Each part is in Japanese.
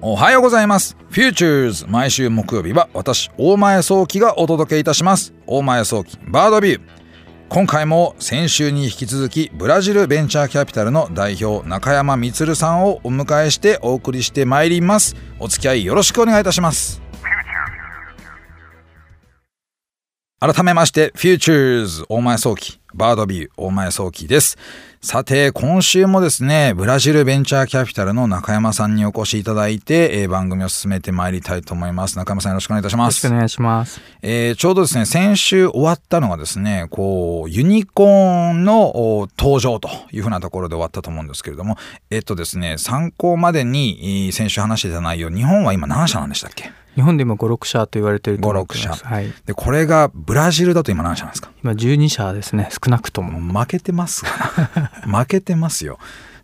おはようございます。フューチューズ毎週木曜日は私、大前創希がお届けいたします。大前創希バードビュー。今回も先週に引き続きブラジルベンチャーキャピタルの代表中山充さんをお迎えしてお送りしてまいります。お付き合いよろしくお願いいたします。改めまして、フューチューズ大前創希バードビュー大前創希です。さて、今週もですね、ブラジルベンチャーキャピタルの中山さんにお越しいただいて、えー番組を進めてまいりたいと思います。中山さんよろしくお願いいたしますよろしくお。願いします。えーちょうどですね、先週終わったのがですね、こう、ユニコーンのお登場というふうなところで終わったと思うんですけれども、えっとですね、参考までに、えー先週話していた内容、日本は今何社なんでしたっけ？日本で今5、6社と言われていると思って5 6ます。はい。で、これがブラジルだと今何社なんですか？今12社ですね、少なくとも。負けてますが負けてますよ。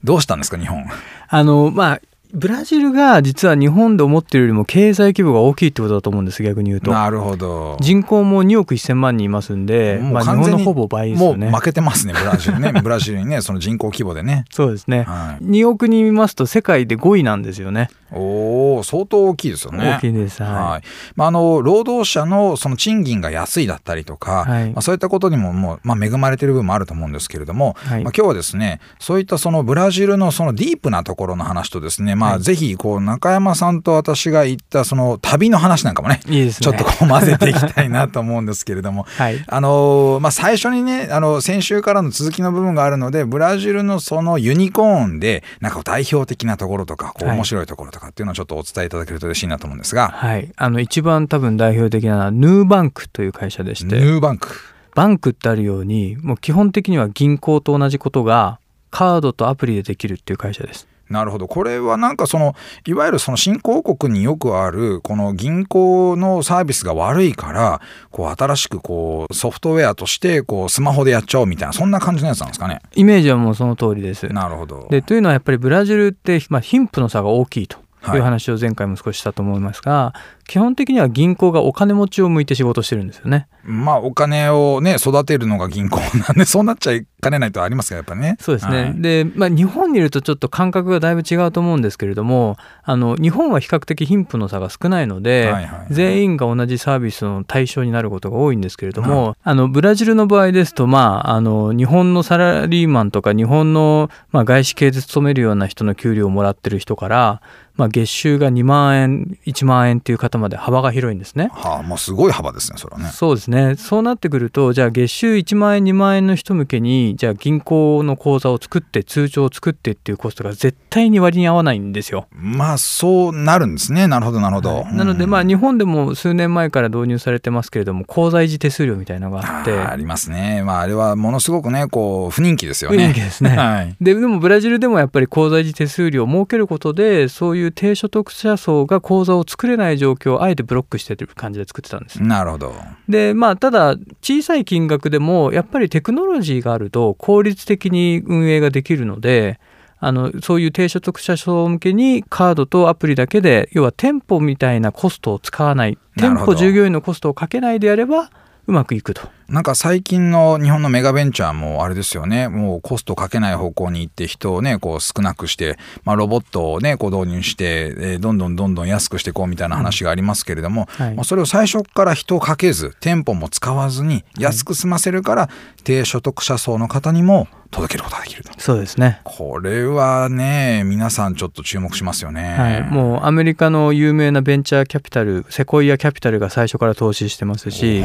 どうしたんですか、日本。あの、まあ、ブラジルが実は日本で思ってるよりも経済規模が大きいってことだと思うんです、逆に言うと。なるほど。人口も2億1000万人いますんで、もうまあ、日完全に本のほぼ倍ですもうよね。負けてますね、ブラジルね。ブラジルにね、その人口規模でね。そうですね。はい、2億人見ますと世界で5位なんですよね。おお相当大きいですよね。大きいです。はい。はいまあ、あの労働者のその賃金が安いだったりとか、はいまあ、そういったことにももう、まあ、恵まれている部分もあると思うんですけれども、はいまあ、今日はですねそういったそのブラジルのそのディープなところの話とですね、まあ、はいぜひこう中山さんと私が行ったその旅の話なんかもねいいですね。ちょっとこう混ぜていきたいなと思うんですけれども。はい。あのまあ、最初にね、あの、先週からの続きの部分があるので、ブラジルのそのユニコーンで、なんか代表的なところとか、こうはい面白いところとかっていうのをちょっとお伝えいただけると嬉しいなと思うんですが、はい。あの、一番多分代表的なのは、ヌーバンクという会社でしヌて、ーバンク。バンクってあるようにもう基本的には銀行と同じことがカードとアプリでできるっていう会社です。なるほど。これはなんかその、いわゆるその新興国によくある、この銀行のサービスが悪いから、こう新しくこうソフトウェアとして、こうスマホでやっちゃおうみたいな、そんな感じのやつなんですかね？イメージはもうその通りです。なるほど。でというのはやっぱりブラジルって、まあ、貧富の差が大きいとはい。いう話を前回も少ししたと思いますが、基本的には銀行がお金持ちを向いて仕事してるんですよね。まあお金をね、育てるのが銀行なんで、そうなっちゃいかねないとありますが、やっぱりね。そうですね、はいで、まあ、日本にいるとちょっと感覚がだいぶ違うと思うんですけれどもあの日本は比較的貧富の差が少ないので、はいはいはい全員が同じサービスの対象になることが多いんですけれども、あのブラジルの場合ですと、まあ、あの日本のサラリーマンとか日本の、まあ、外資系で勤めるような人の給料をもらってる人から、まあ、月収が2万円1万円っていう方まで幅が広いんですね。はあ、もうすごい幅ですね、それはね。そうですねそうなってくるとじゃあ月収1万円2万円の人向けにじゃあ銀行の口座を作って通帳を作ってっていうコストが絶対に割に合わないんですよ。まあそうなるんですね。なるほど、なるほど。はいなのでまあ日本でも数年前から導入されてますけれども口座維持手数料みたいなのがあってありますね。まああれはものすごくね、こう不人気ですよね。不人気ですね はい。ででもブラジルでもやっぱり口座維持手数料を設けることでそういう低所得者層が口座を作れない状況をあえてブロックしてという感じで作ってたんです。なるほど。でまあただ小さい金額でもやっぱりテクノロジーがあると効率的に運営ができるのであのそういう低所得者層向けにカードとアプリだけで要は店舗みたいなコストを使わない店舗従業員のコストをかけないでやればうまくいくと。なんか最近の日本のメガベンチャーもあれですよね。もうコストかけない方向に行って人をね、こう少なくして、まあロボットをね、こう導入して、えーどんどんどんどん安くしていこうみたいな話がありますけれども、はいまあそれを最初から人をかけず、店舗も使わずに安く済ませるから、低所得者層の方にも届けることができると。そうですね。これはね、皆さんちょっと注目しますよね。はい、もうアメリカの有名なベンチャーキャピタルセコイアキャピタルが最初から投資してますし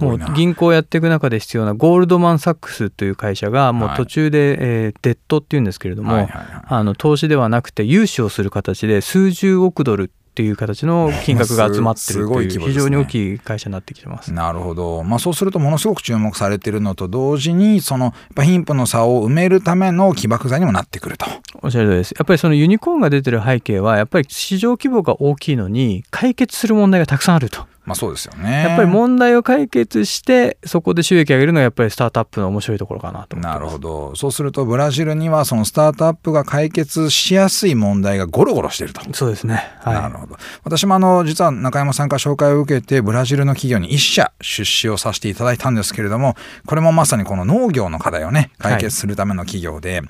もうな。銀行をやっていく中で必要なゴールドマン・サックスという会社がもう途中で、えーデッドっていうんですけれども、はいはいはいあの投資ではなくて融資をする形で数十億ドルっていう形の金額が集まってするというごい規模ですね非常に大きい会社になってきてます。なるほど、まあ、そうするとものすごく注目されているのと同時にそのやっぱ貧富の差を埋めるための起爆剤にもなってくると。おっしゃる通りです。やっぱりそのユニコーンが出てる背景はやっぱり市場規模が大きいのに解決する問題がたくさんあると。まあそうですよね。やっぱり問題を解決してそこで収益上げるのがやっぱりスタートアップの面白いところかなとなるほど。そうするとブラジルにはそのスタートアップが解決しやすい問題がゴロゴロしていると。そうですね。はい、なるほど。私もあの実は中山さんから紹介を受けてブラジルの企業に一社出資をさせていただいたんですけれども、これもまさにこの農業の課題をね解決するための企業で、はい、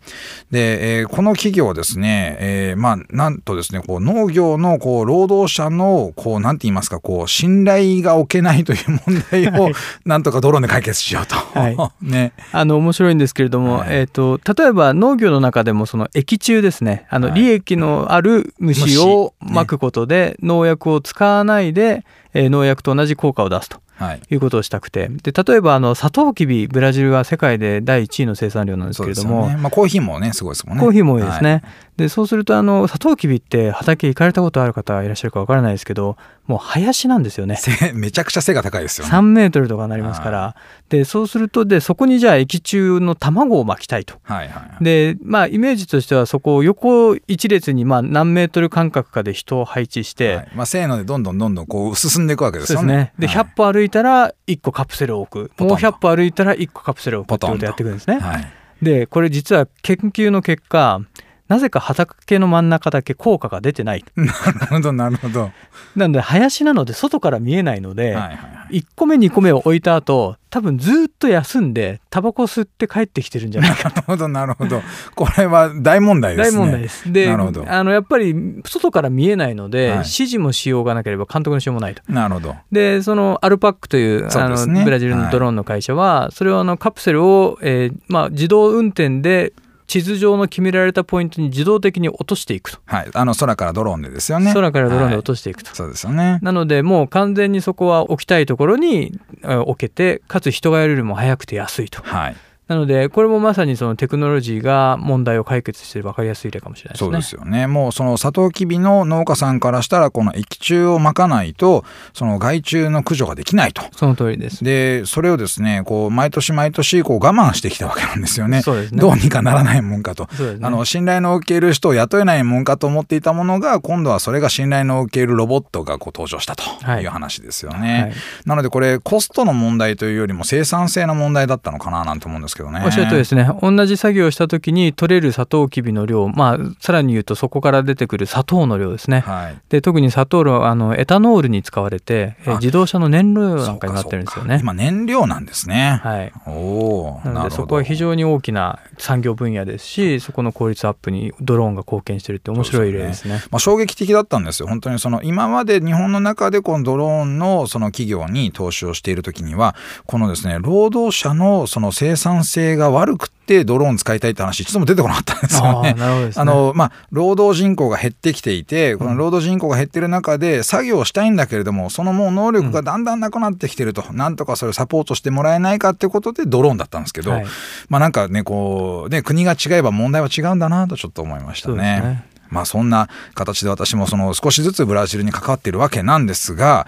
で、えー、この企業ですね、えー、まあなんとですねこう農業のこう労働者のこうなんて言いますかこう信頼が置けないという問題を なんとかドローンで解決しようと。はい、ね。あの面白いんですけれども、はい、えっ、ー、と例えば農業の中でもその液中ですね、あの利益のある虫をまくことで農薬を使わないで、えー、農薬と同じ効果を出すと。はい、いうことをしたくて。で例えばあのサトウキビブラジルは世界で第1位の生産量なんですけれども、ね、まあ、コーヒーもねすごいですもんね。コーヒーも多いですね、はい、でそうするとあのサトウキビって畑行かれたことある方いらっしゃるかわからないですけどもう林なんですよね。めちゃくちゃ背が高いですよね。3メートルとかなりますから。でそうするとでそこにじゃあ液中の卵をまきたいと、はいはいはい、でまあイメージとしてはそこを横一列にまあ何メートル間隔かで人を配置して、はい、まあ、せーのでどんどんどんどんこう進んでいくわけですよね。で、ね、100歩歩いたら1個カプセルを置く。もう100歩歩いたら1個カプセルを置くってことをやっていくんですね、はい、でこれ実は研究の結果なぜか畑の真ん中だけ効果が出てない。なるほどなるほど。なので林なので外から見えないので、はいはいはい、1個目2個目を置いた後多分ずっと休んでタバコ吸って帰ってきてるんじゃないか。なるほどなるほど。これは大問題ですね。大問題です。であのやっぱり外から見えないので、はい、指示もしようがなければ監督のしようもないと。なるほど。でそのアルパックという、ね、あのブラジルのドローンの会社は、はい、それをあのカプセルを、えーまあ、自動運転で地図上の決められたポイントに自動的に落としていくと。はい、あの空からドローンでですよね。空からドローンで落としていくと。はい、そうですよね。なのでもう完全にそこは置きたいところに置けて、かつ人がやるよりも早くて安いと。はい。なのでこれもまさにそのテクノロジーが問題を解決して分かりやすい例かもしれないですね。そうですよね。もうそのサトウキビの農家さんからしたらこの液中をまかないとその害虫の駆除ができないと。その通りです。でそれをですねこう毎年毎年こう我慢してきたわけなんですよね。そうですね。どうにかならないもんかと。そうですね、あの信頼の受ける人を雇えないもんかと思っていたものが今度はそれが信頼の受けるロボットがこう登場したという話ですよね。はいはい、なのでこれコストの問題というよりも生産性の問題だったのかななんて思うんですけどね。おっしゃるとですね。ね同じ作業をした時に取れるサトウキビの量、まあ、さらに言うとそこから出てくる砂糖の量ですね、はい、で特に砂糖はあのエタノールに使われて自動車の燃料なんかになってるんですよね。今燃料なんですね。はい。おなのでそこは非常に大きな産業分野ですしそこの効率アップにドローンが貢献してるって面白い例ですね、ね、まあ、衝撃的だったんですよ。本当にその今まで日本の中でこのドローンのその企業に投資をしている時にはこのですね労働者のその生産性が悪くてドローン使いたいって話一度も出てこなかったんですよね。あ、ね、のまあ労働人口が減ってきていてこの労働人口が減ってる中で作業したいんだけれどもそのもう能力がだんだんなくなってきてると、うん、なんとかそれをサポートしてもらえないかってことでドローンだったんですけど、はい、まあなんかねこうね国が違えば問題は違うんだなとちょっと思いましたね。まあそんな形で私もその少しずつブラジルに関わっているわけなんですが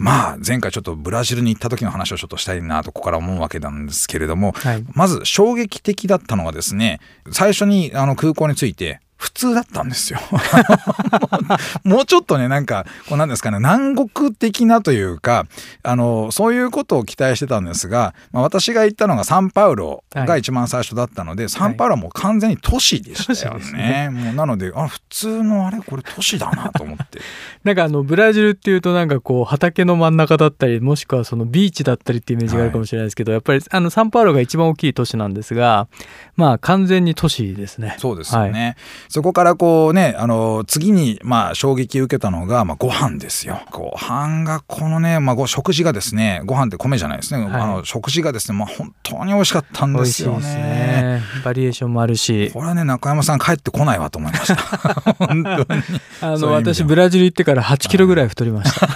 まあ前回ちょっとブラジルに行った時の話をちょっとしたいなとここから思うわけなんですけれども、はい、まず衝撃的だったのはですね最初にあの空港に着いて普通だったんですよ もうちょっとねなんかこうなんですかね南国的なというかあのそういうことを期待してたんですが、まあ、私が行ったのがサンパウロが一番最初だったので、はい、サンパウロはもう完全に都市でしたよね。はい、もうなのであ普通のあれこれ都市だなと思って。なんかあのブラジルっていうとなんかこう畑の真ん中だったりもしくはそのビーチだったりっていうイメージがあるかもしれないですけど、はい、やっぱりあのサンパウロが一番大きい都市なんですがまあ完全に都市ですね。そうですよね。そこからこうね、あの、次に、まあ、衝撃を受けたのが、まあ、ご飯ですよ。ご飯が、このね、まあ、ご食事がですね、ご飯って米じゃないですね。はい、あの食事がですね、まあ、本当に美味しかったんですよね。ねバリエーションもあるし。これはね、中山さん帰ってこないわと思いました。本当に。あの、私、ブラジル行ってから8キロぐらい太りました。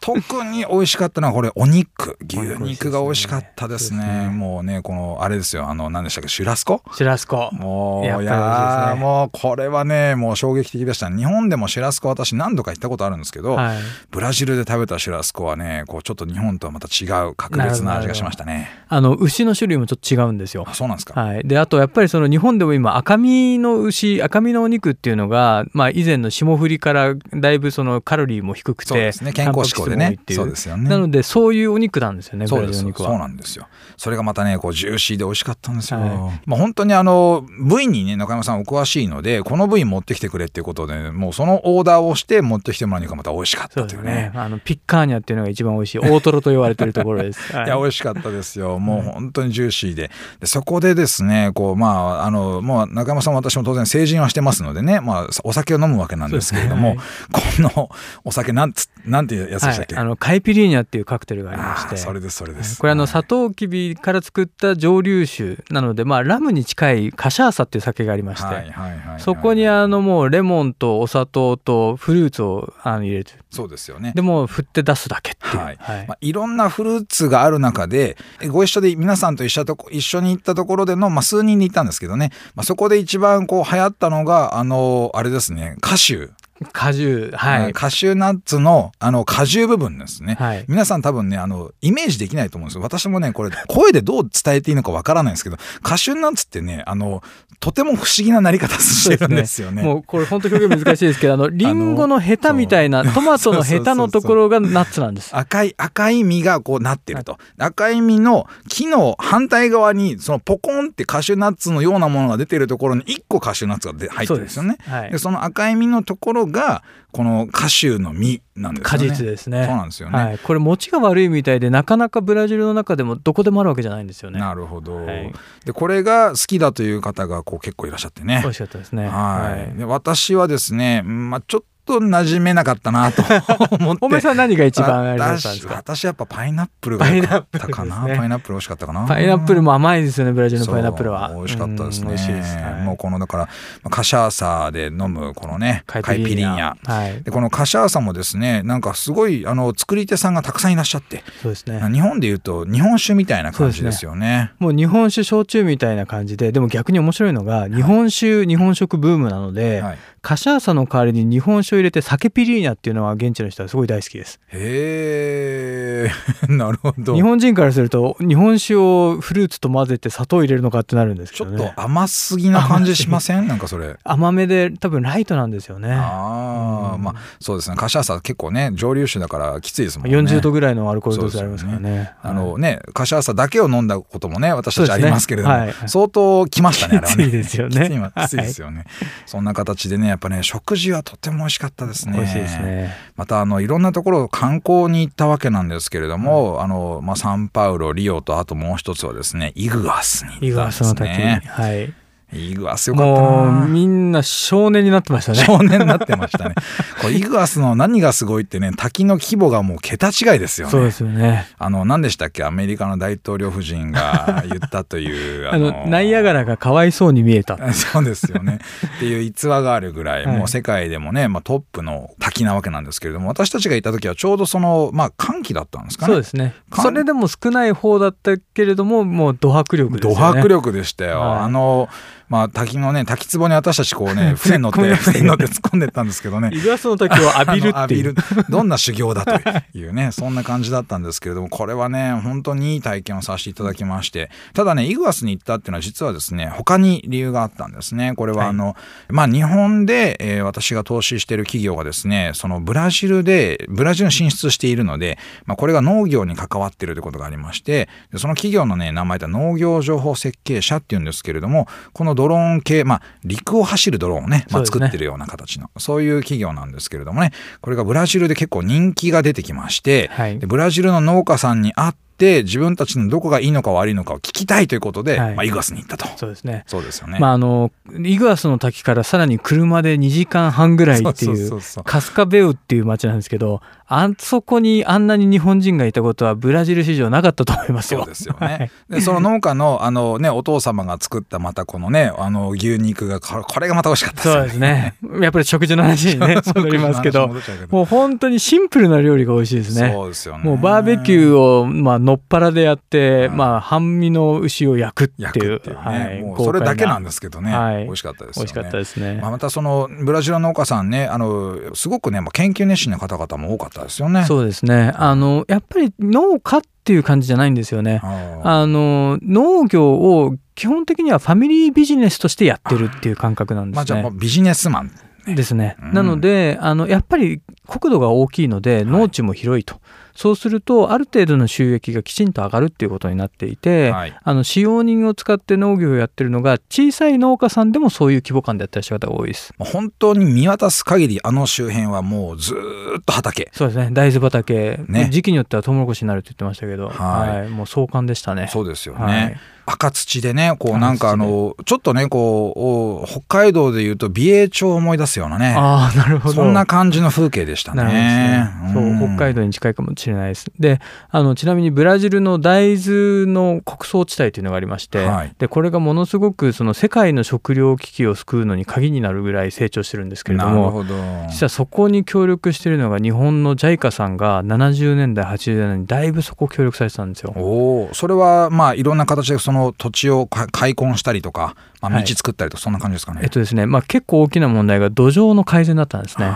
特に美味しかったのは、これ、お肉。牛肉が美味しかったですね。すねもうね、この、あれですよ、あの、何でしたっけ、シュラスコ？シュラスコ。もう、いや、もうこれはねもう衝撃的でした。日本でもシュラスコ私何度か行ったことあるんですけど、はい。ブラジルで食べたシュラスコはねこうちょっと日本とはまた違う格別な味がしましたね。あの牛の種類もちょっと違うんですよ。あそうなんですか、はい、であとやっぱりその日本でも今赤身の牛赤身のお肉っていうのが、まあ、以前の霜降りからだいぶそのカロリーも低くてそうですね。健康志向でね。そうですよね。なのでそういうお肉なんですよねブラそうですそうなんですよ。それがまたねこうジューシーで美味しかったんですよ、はまあ本当にあの部位にね中山さんお詳しいのでこの部位持ってきてくれっていうことでもうそのオーダーをして持ってきてもらうのがまた美味しかったというね。ね。あのピッカーニャっていうのが一番美味しい大トロと言われてるところです、はい。いや美味しかったですよ。もう本当にジューシーで。でそこでですねこうまああのもう中山さんも私も当然成人はしてますのでね、まあ、お酒を飲むわけなんですけれども、このお酒なんつなんていうやつでしたっけ、はい、あのカイピリーニャっていうカクテルがありまして。それですそれです。これあのサトウキビから作った蒸留酒なので、まあ、ラムに近いカシャーサっていう酒がありまして、はいはいはいはいそこにあのもうレモンとお砂糖とフルーツをあの入れて。そうですよね。でもう振って出すだけっていう、はい。まあ、いろんなフルーツがある中でえご一緒で皆さんと一緒とこ一緒に行ったところでの、まあ、数人で行ったんですけどね、まあ、そこで一番こう流行ったのがあのあれですね。カシュー、果汁はい、カシューナッツのあの果汁部分ですね、はい。皆さん多分ねあのイメージできないと思うんですよ。私もねこれ声でどう伝えていいのかわからないんですけどカシューナッツってねあのとても不思議ななり方してるんですよね。もうこれ本当表現難しいですけどあの リンゴのヘタみたいなトマトのヘタのところがナッツなんです。赤い赤い実がこうなってると。赤い実の木の反対側にそのポコンってカシューナッツのようなものが出てるところに1個カシューナッツがで入ってるんですよね。はい。でその赤い実のところがこのカシューの実なんですね。実ですね。そうなんですよね。はい、これ餅が悪いみたいでなかなかブラジルの中でもどこでもあるわけじゃないんですよね。なるほど、はい。でこれが好きだという方がこう結構いらっしゃってね。美味しかったですね。はい、で私はですね、うんまあ、ちょっと馴染めなかったなと 思って。おめさん何が一番あれだったんです私か私やっぱパイナップルが良かったかなパイナップルですね。パイナップル美味しかったかな。パイナップルも甘いですよねブラジルのパイナップルは。美味しかったですね。うん美味しいです、はい。もうこのだからまあカシャーサで飲むこのねカイピリーニャはい。でこのカシャーサもですねなんかすごいあの作り手さんがたくさんいらっしゃって。そうですね。日本でいうと日本酒みたいな感じですよね。もう日本酒焼酎みたいな感じででも逆に面白いのが日本酒、日本食ブームなので、はい。カシャーサの代わりに日本酒を入れて酒ピリーニャっていうのは現地の人はすごい大好きです。へえ なるほど。日本人からすると日本酒をフルーツと混ぜて砂糖入れるのかってなるんですけちょっどねと甘すぎな感じしません？なんかそれ。甘めで多分ライトなんですよね。ああ、うん。まあそうですね。カシャーサ結構ね蒸留酒だからきついですもんね。40度ぐらいのアルコール度数ありますからね。あのねカシャーサだけを飲んだこともね私たちありますけれども、はい。相当きましたねあれはね。きついですよね。きついわきついですよね、そんな形でねやっぱね食事はとても美味しかったですね。美味しいですね。またあのいろんなところ観光に行ったわけなんですけれども、あのまあ、サンパウロリオとあともう一つはですねイグアスにイ行ったんですグアスの滝、ねはいイグアスよかったもうなみんな少年になってましたね。少年になってましたね。これイグアスの何がすごいってね滝の規模がもう桁違いですよね。そうですよね。あの何でしたっけ？アメリカの大統領夫人が言ったという あのナイアガラがかわいそうに見えた。そうですよね。っていう逸話があるぐらい、はい。もう世界でもね、まあ、トップの滝なわけなんですけれども、私たちがいた時はちょうどその、まあ、寒気だったんですかね。そうですね。それでも少ない方だったけれどももうド迫力ですよね。ド迫力でしたよ。はい。あの、まあ、滝のね、滝壺に私たちこうね、船に乗って、船に乗って突っ込んでったんですけどね。イグアスの滝を浴びるっていう。あの浴びる。どんな修行だというねそんな感じだったんですけれどもこれはね本当にいい体験をさせていただきまして。ただねイグアスに行ったっていうのは実はですね他に理由があったんですね。これはあの、まあ日本で、えー私が投資している企業がですねそのブラジルでブラジルに進出しているので、まあ、これが農業に関わっているということがありましてでその企業のね名前って農業情報設計者っていうんですけれどもこのドローン系まあ陸を走るドローンをね、まあ、作ってるような形のそういう企業なんですけれどもねこれがブラジルで結構人気が出てきまして、はい。でブラジルの農家さんに会って自分たちのどこがいいのか悪いのかを聞きたいということで、はいまあ、イグアスに行ったと。そうですねそうですよね。まああのイグアスの滝からさらに車で2時間半ぐらいっていそうカスカベウっていう街なんですけどあそこにあんなに日本人がいたことはブラジル史上なかったと思いますよ。そうですよ はいね。で、その農家の、あのね、お父様が作ったまたこのね、あの牛肉が、これがまた美味しかったですよそうですね。やっぱり食事の話にね 戻りますけどもう本当にシンプルな料理が美味しいですね。そうですよね。もうバーベキューを、まあ、のっぱらでやって、まあ半身の牛を焼くっていう。ね、はい、もうそれだけなんでですけどね、はい。美味しかったですよね。美味しかったですね、まあ、またそのブラジルの農家さんねあのすごくね、まあ、研究熱心な方々も多かったですよね。そうですね。あのやっぱり農家っていう感じじゃないんですよね。ああの農業を基本的にはファミリービジネスとしてやってるっていう感覚なんですね。まあ、じゃあビジネスマンですね。うん。なのであのやっぱり国土が大きいので農地も広いと、そうするとある程度の収益がきちんと上がるっていうことになっていて、はい。あの使用人を使って農業をやってるのが小さい農家さんでもそういう規模感でやってらっしゃる方が多いです。本当に見渡す限りあの周辺はもうずーっと畑。そうですね。大豆畑、ね。時期によってはトウモロコシになるって言ってましたけど、はい。はい。もう壮観でしたね。そうですよね、はい。赤土でねこうなんかあのちょっとねこうお北海道でいうと美瑛町を思い出すようなね。ああなるほど。そんな感じの風景でしたね。ですね。そう、北海道に近いかもしれないです。で、あの、ちなみにブラジルの大豆の穀倉地帯というのがありまして、はいで、これがものすごくその世界の食糧危機を救うのに鍵になるぐらい成長してるんですけれども、実はそこに協力しているのが日本の JICA さんが70年代、80年代にだいぶそこ協力されてたんですよ。おおそれはまあいろんな形でその土地をか開墾したりとか、まあ、はい道作ったりとかそんな感じですかね。えっとですね、まあ結構大きな問題が土壌の改善だったんですね。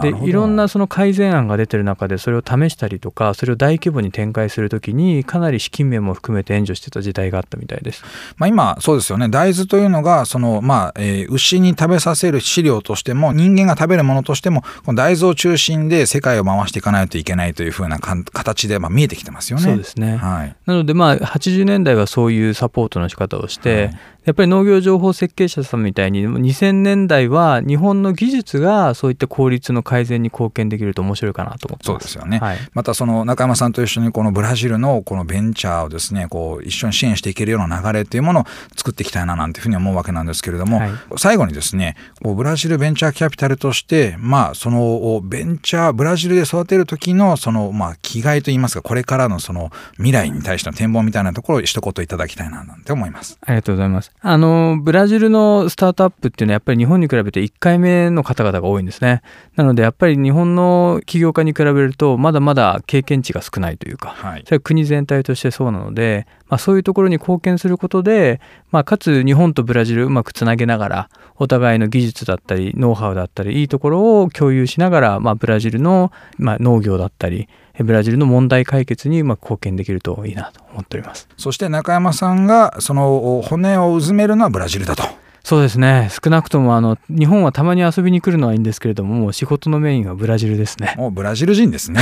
でいろんなその改善案が出てる中でそれを試したりとかそれを大規模に展開するときにかなり資金面も含めて援助してた時代があったみたいです。まあ、今そうですよね大豆というのがその、まあえー牛に食べさせる飼料としても人間が食べるものとしてもこの大豆を中心で世界を回していかないといけないというふうなかん形で、まあ、見えてきてますよね。そうですね。はいなのでまあ80年代はそういうサポートの仕方をして、はいやっぱり農業情報設計者さんみたいに2000年代は日本の技術がそういった効率の改善に貢献できると面白いかなと思ってます。そうですよね、はいまたその中山さんと一緒にこのブラジルのこのベンチャーをですねこう一緒に支援していけるような流れっていうものを作っていきたいななんていうふうに思うわけなんですけれども、はい最後にですねブラジルベンチャーキャピタルとしてまあそのベンチャーブラジルで育てる時のそのまあ気概といいますかこれからのその未来に対しての展望みたいなところを一言いただきたいななんて思います。ありがとうございます。あの、ブラジルのスタートアップっていうのはやっぱり日本に比べて1回目の方々が多いんですね。なのでやっぱり日本の起業家に比べるとまだまだ経験値が少ないというか、はいそれは国全体としてそうなので、まあ、そういうところに貢献することで、まあ、かつ日本とブラジルうまくつなげながらお互いの技術だったりノウハウだったりいいところを共有しながら、まあ、ブラジルの、まあ、農業だったりえブラジルの問題解決にうまく貢献できるといいなと思っております。そして中山さんがその骨をうずめるのはブラジルだと。そうですね少なくともあの日本はたまに遊びに来るのはいいんですけれどももう仕事のメインはブラジルですね。もうブラジル人ですね。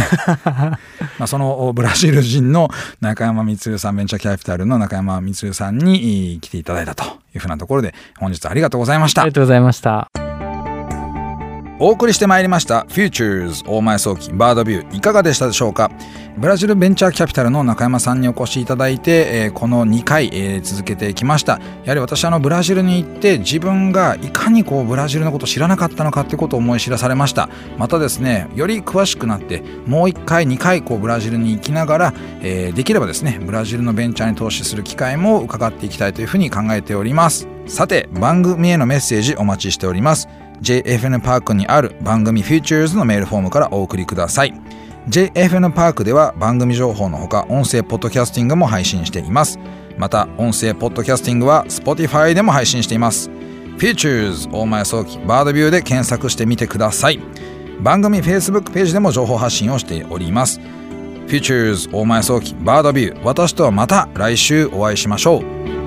まあそのブラジル人の中山光さん、ベンチャーキャピタルの中山光さんに来ていただいたというふうなところで、本日はありがとうございましたありが。とうございました。お送りしてまいりました Futures 大前早期バードビューいかがでしたでしょうか？ブラジルベンチャーキャピタルの中山さんにお越しいただいて、えーこの2回、えー続けてきました。やはり私あのブラジルに行って自分がいかにこうブラジルのことを知らなかったのかってことを思い知らされました。またですねより詳しくなってもう1回2回こうブラジルに行きながら、えーできればですねブラジルのベンチャーに投資する機会も伺っていきたいというふうに考えております。さて番組へのメッセージお待ちしております。JFN パークにある番組 Futures のメールフォームからお送りください。JFN パークでは番組情報のほか音声ポッドキャスティングも配信しています。また音声ポッドキャスティングは Spotify でも配信しています。Futures 大前早期バードビューで検索してみてください。番組 Facebook ページでも情報発信をしております。Futures 大前早期バードビュー私とはまた来週お会いしましょう。